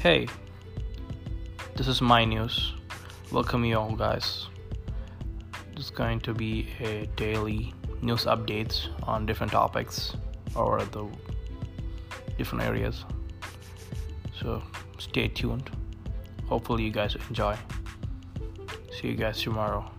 Hey, this is my news. Welcome you all, guys. This is going to be a daily news updates on different topics or the different areas. So stay tuned. Hopefully, you guys enjoy. See you guys tomorrow.